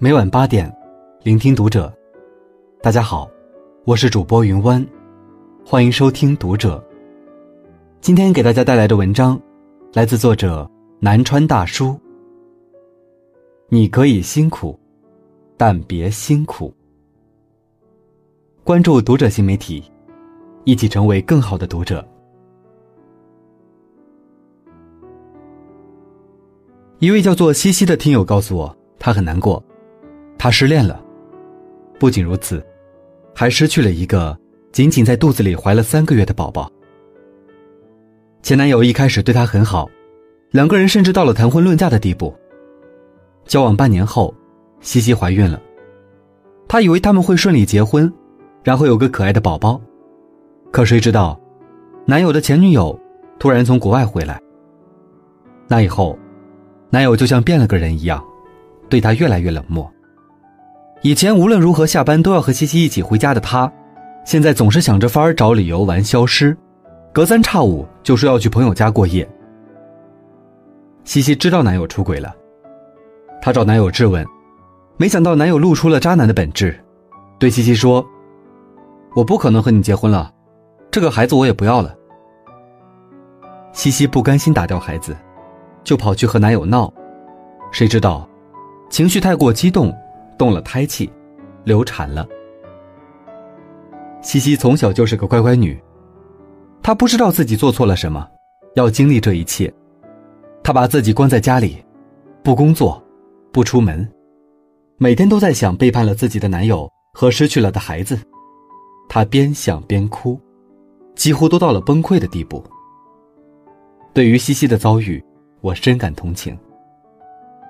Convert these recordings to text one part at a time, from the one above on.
每晚八点，聆听读者。大家好，我是主播云湾，欢迎收听读者。今天给大家带来的文章，来自作者南川大叔。你可以辛苦，但别辛苦。关注读者新媒体，一起成为更好的读者。一位叫做西西的听友告诉我，他很难过，他失恋了。不仅如此，还失去了一个仅仅在肚子里怀了三个月的宝宝。前男友一开始对她很好，两个人甚至到了谈婚论嫁的地步。交往半年后，西西怀孕了，她以为他们会顺利结婚，然后有个可爱的宝宝。可谁知道，男友的前女友突然从国外回来。那以后。男友就像变了个人一样，对她越来越冷漠。以前无论如何下班都要和西西一起回家的他，现在总是想着法儿找理由玩消失，隔三差五就说要去朋友家过夜。西西知道男友出轨了，她找男友质问，没想到男友露出了渣男的本质，对西西说：“我不可能和你结婚了，这个孩子我也不要了。”西西不甘心打掉孩子。就跑去和男友闹，谁知道，情绪太过激动，动了胎气，流产了。西西从小就是个乖乖女，她不知道自己做错了什么，要经历这一切。她把自己关在家里，不工作，不出门，每天都在想背叛了自己的男友和失去了的孩子。她边想边哭，几乎都到了崩溃的地步。对于西西的遭遇。我深感同情，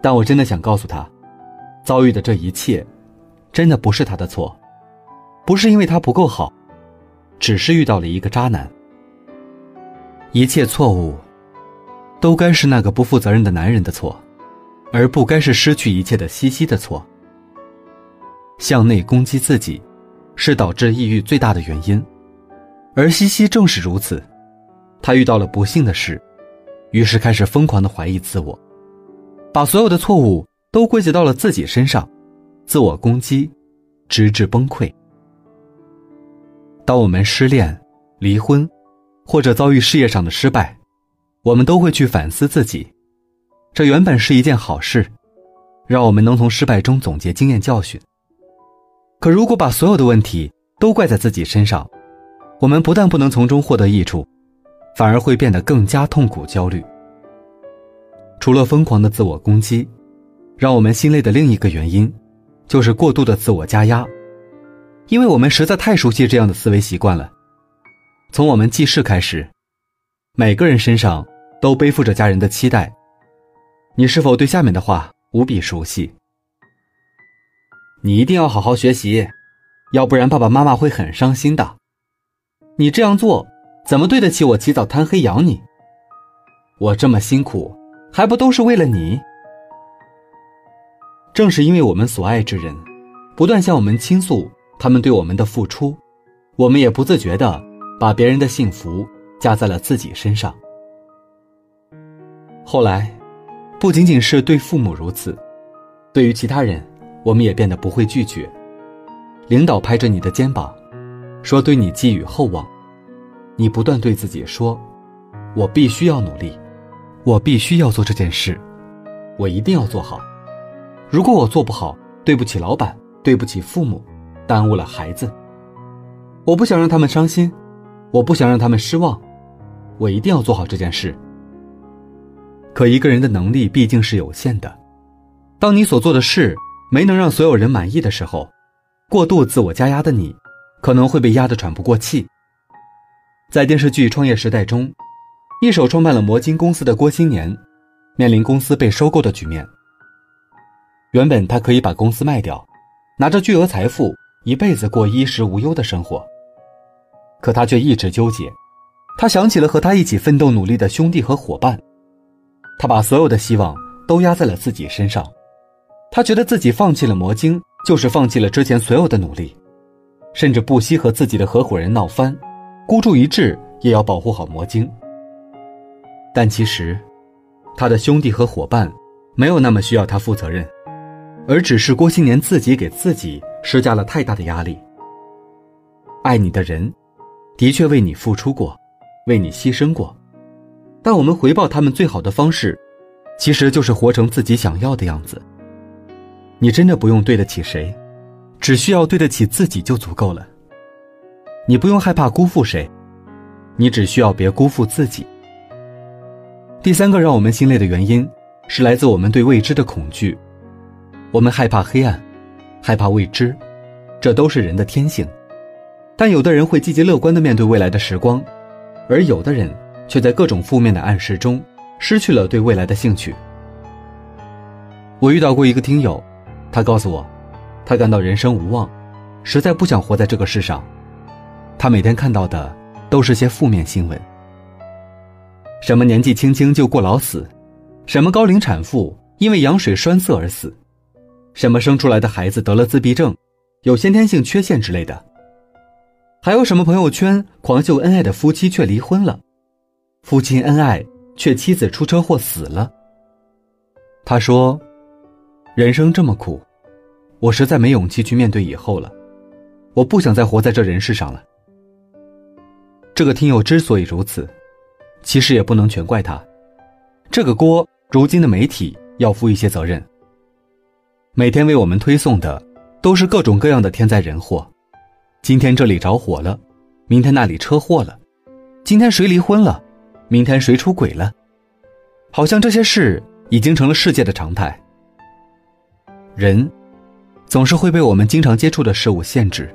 但我真的想告诉他，遭遇的这一切，真的不是他的错，不是因为他不够好，只是遇到了一个渣男。一切错误，都该是那个不负责任的男人的错，而不该是失去一切的西西的错。向内攻击自己，是导致抑郁最大的原因，而西西正是如此，她遇到了不幸的事。于是开始疯狂的怀疑自我，把所有的错误都归结到了自己身上，自我攻击，直至崩溃。当我们失恋、离婚，或者遭遇事业上的失败，我们都会去反思自己，这原本是一件好事，让我们能从失败中总结经验教训。可如果把所有的问题都怪在自己身上，我们不但不能从中获得益处。反而会变得更加痛苦、焦虑。除了疯狂的自我攻击，让我们心累的另一个原因，就是过度的自我加压。因为我们实在太熟悉这样的思维习惯了。从我们记事开始，每个人身上都背负着家人的期待。你是否对下面的话无比熟悉？你一定要好好学习，要不然爸爸妈妈会很伤心的。你这样做。怎么对得起我起早贪黑养你？我这么辛苦，还不都是为了你？正是因为我们所爱之人，不断向我们倾诉他们对我们的付出，我们也不自觉的把别人的幸福加在了自己身上。后来，不仅仅是对父母如此，对于其他人，我们也变得不会拒绝。领导拍着你的肩膀，说对你寄予厚望。你不断对自己说：“我必须要努力，我必须要做这件事，我一定要做好。如果我做不好，对不起老板，对不起父母，耽误了孩子。我不想让他们伤心，我不想让他们失望，我一定要做好这件事。可一个人的能力毕竟是有限的，当你所做的事没能让所有人满意的时候，过度自我加压的你，可能会被压得喘不过气。”在电视剧《创业时代》中，一手创办了魔晶公司的郭新年，面临公司被收购的局面。原本他可以把公司卖掉，拿着巨额财富，一辈子过衣食无忧的生活。可他却一直纠结，他想起了和他一起奋斗努力的兄弟和伙伴，他把所有的希望都压在了自己身上。他觉得自己放弃了魔晶，就是放弃了之前所有的努力，甚至不惜和自己的合伙人闹翻。孤注一掷也要保护好魔晶，但其实，他的兄弟和伙伴没有那么需要他负责任，而只是郭新年自己给自己施加了太大的压力。爱你的人，的确为你付出过，为你牺牲过，但我们回报他们最好的方式，其实就是活成自己想要的样子。你真的不用对得起谁，只需要对得起自己就足够了。你不用害怕辜负谁，你只需要别辜负自己。第三个让我们心累的原因，是来自我们对未知的恐惧。我们害怕黑暗，害怕未知，这都是人的天性。但有的人会积极乐观的面对未来的时光，而有的人却在各种负面的暗示中失去了对未来的兴趣。我遇到过一个听友，他告诉我，他感到人生无望，实在不想活在这个世上。他每天看到的都是些负面新闻，什么年纪轻轻就过劳死，什么高龄产妇因为羊水栓塞而死。什么生出来的孩子得了自闭症，有先天性缺陷之类的？还有什么朋友圈狂秀恩爱的夫妻却离婚了，夫妻恩爱却妻子出车祸死了？他说：“人生这么苦，我实在没勇气去面对以后了，我不想再活在这人世上了。”这个听友之所以如此，其实也不能全怪他，这个锅如今的媒体要负一些责任。每天为我们推送的，都是各种各样的天灾人祸。今天这里着火了，明天那里车祸了，今天谁离婚了，明天谁出轨了，好像这些事已经成了世界的常态。人，总是会被我们经常接触的事物限制，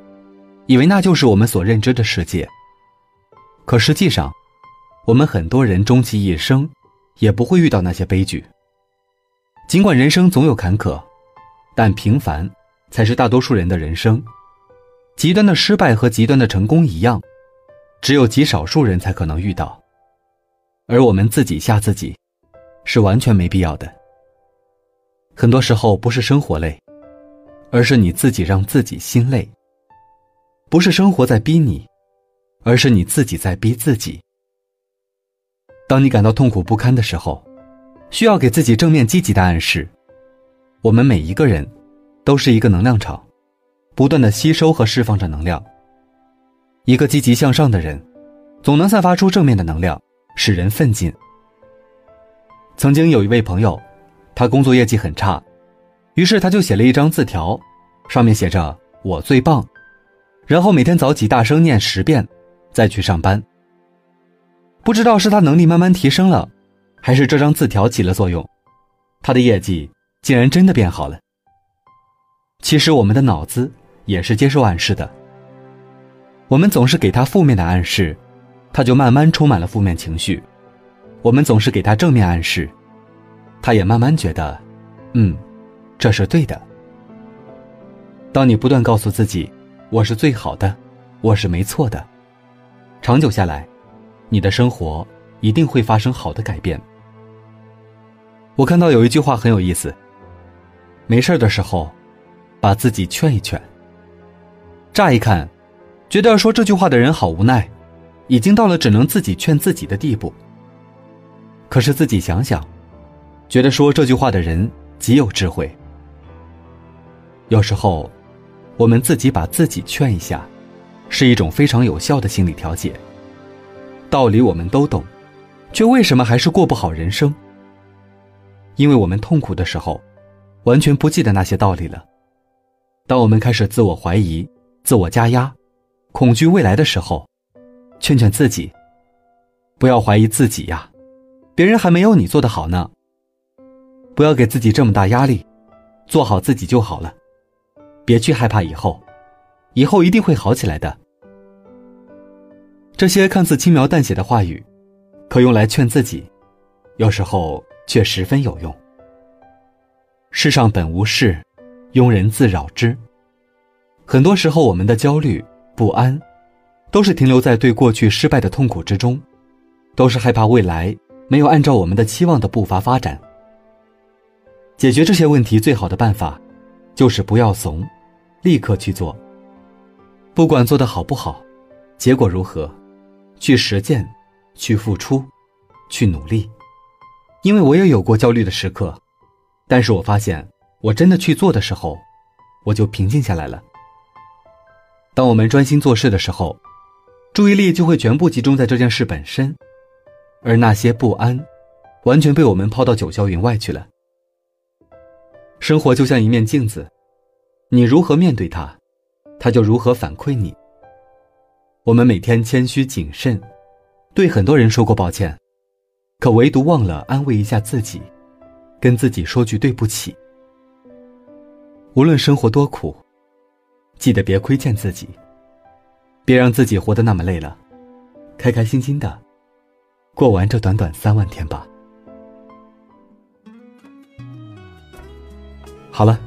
以为那就是我们所认知的世界。可实际上，我们很多人终其一生，也不会遇到那些悲剧。尽管人生总有坎坷。但平凡，才是大多数人的人生。极端的失败和极端的成功一样，只有极少数人才可能遇到。而我们自己吓自己，是完全没必要的。很多时候不是生活累，而是你自己让自己心累。不是生活在逼你，而是你自己在逼自己。当你感到痛苦不堪的时候，需要给自己正面积极的暗示。我们每一个人，都是一个能量场，不断的吸收和释放着能量。一个积极向上的人，总能散发出正面的能量，使人奋进。曾经有一位朋友，他工作业绩很差，于是他就写了一张字条，上面写着“我最棒”，然后每天早起大声念十遍，再去上班。不知道是他能力慢慢提升了，还是这张字条起了作用，他的业绩。竟然真的变好了。其实我们的脑子也是接受暗示的。我们总是给他负面的暗示，他就慢慢充满了负面情绪；我们总是给他正面暗示，他也慢慢觉得，嗯，这是对的。当你不断告诉自己“我是最好的，我是没错的”，长久下来，你的生活一定会发生好的改变。我看到有一句话很有意思。没事的时候，把自己劝一劝。乍一看，觉得说这句话的人好无奈，已经到了只能自己劝自己的地步。可是自己想想，觉得说这句话的人极有智慧。有时候，我们自己把自己劝一下，是一种非常有效的心理调节。道理我们都懂，却为什么还是过不好人生？因为我们痛苦的时候。完全不记得那些道理了。当我们开始自我怀疑、自我加压、恐惧未来的时候，劝劝自己，不要怀疑自己呀，别人还没有你做的好呢。不要给自己这么大压力，做好自己就好了，别去害怕以后，以后一定会好起来的。这些看似轻描淡写的话语，可用来劝自己，有时候却十分有用。世上本无事，庸人自扰之。很多时候，我们的焦虑不安，都是停留在对过去失败的痛苦之中，都是害怕未来没有按照我们的期望的步伐发展。解决这些问题最好的办法，就是不要怂，立刻去做。不管做得好不好，结果如何，去实践，去付出，去努力。因为我也有过焦虑的时刻。但是我发现，我真的去做的时候，我就平静下来了。当我们专心做事的时候，注意力就会全部集中在这件事本身，而那些不安，完全被我们抛到九霄云外去了。生活就像一面镜子，你如何面对它，它就如何反馈你。我们每天谦虚谨慎，对很多人说过抱歉，可唯独忘了安慰一下自己，跟自己说句对不起。无论生活多苦，记得别亏欠自己，别让自己活得那么累了，开开心心的过完这短短三万天吧。好了，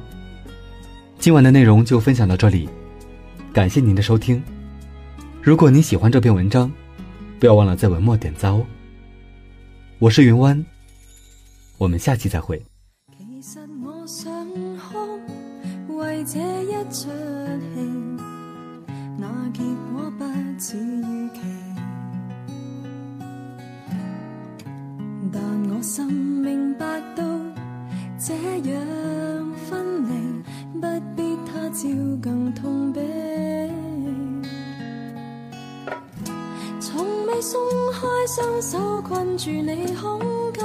今晚的内容就分享到这里，感谢您的收听。如果你喜欢这篇文章，不要忘了在文末点赞哦。我是云湾，我们下期再会。其实我想哭，为这一出戏，那结果不似预期。但我心明白到，这样分离，不必他朝更痛悲。松开双手，困住你空间，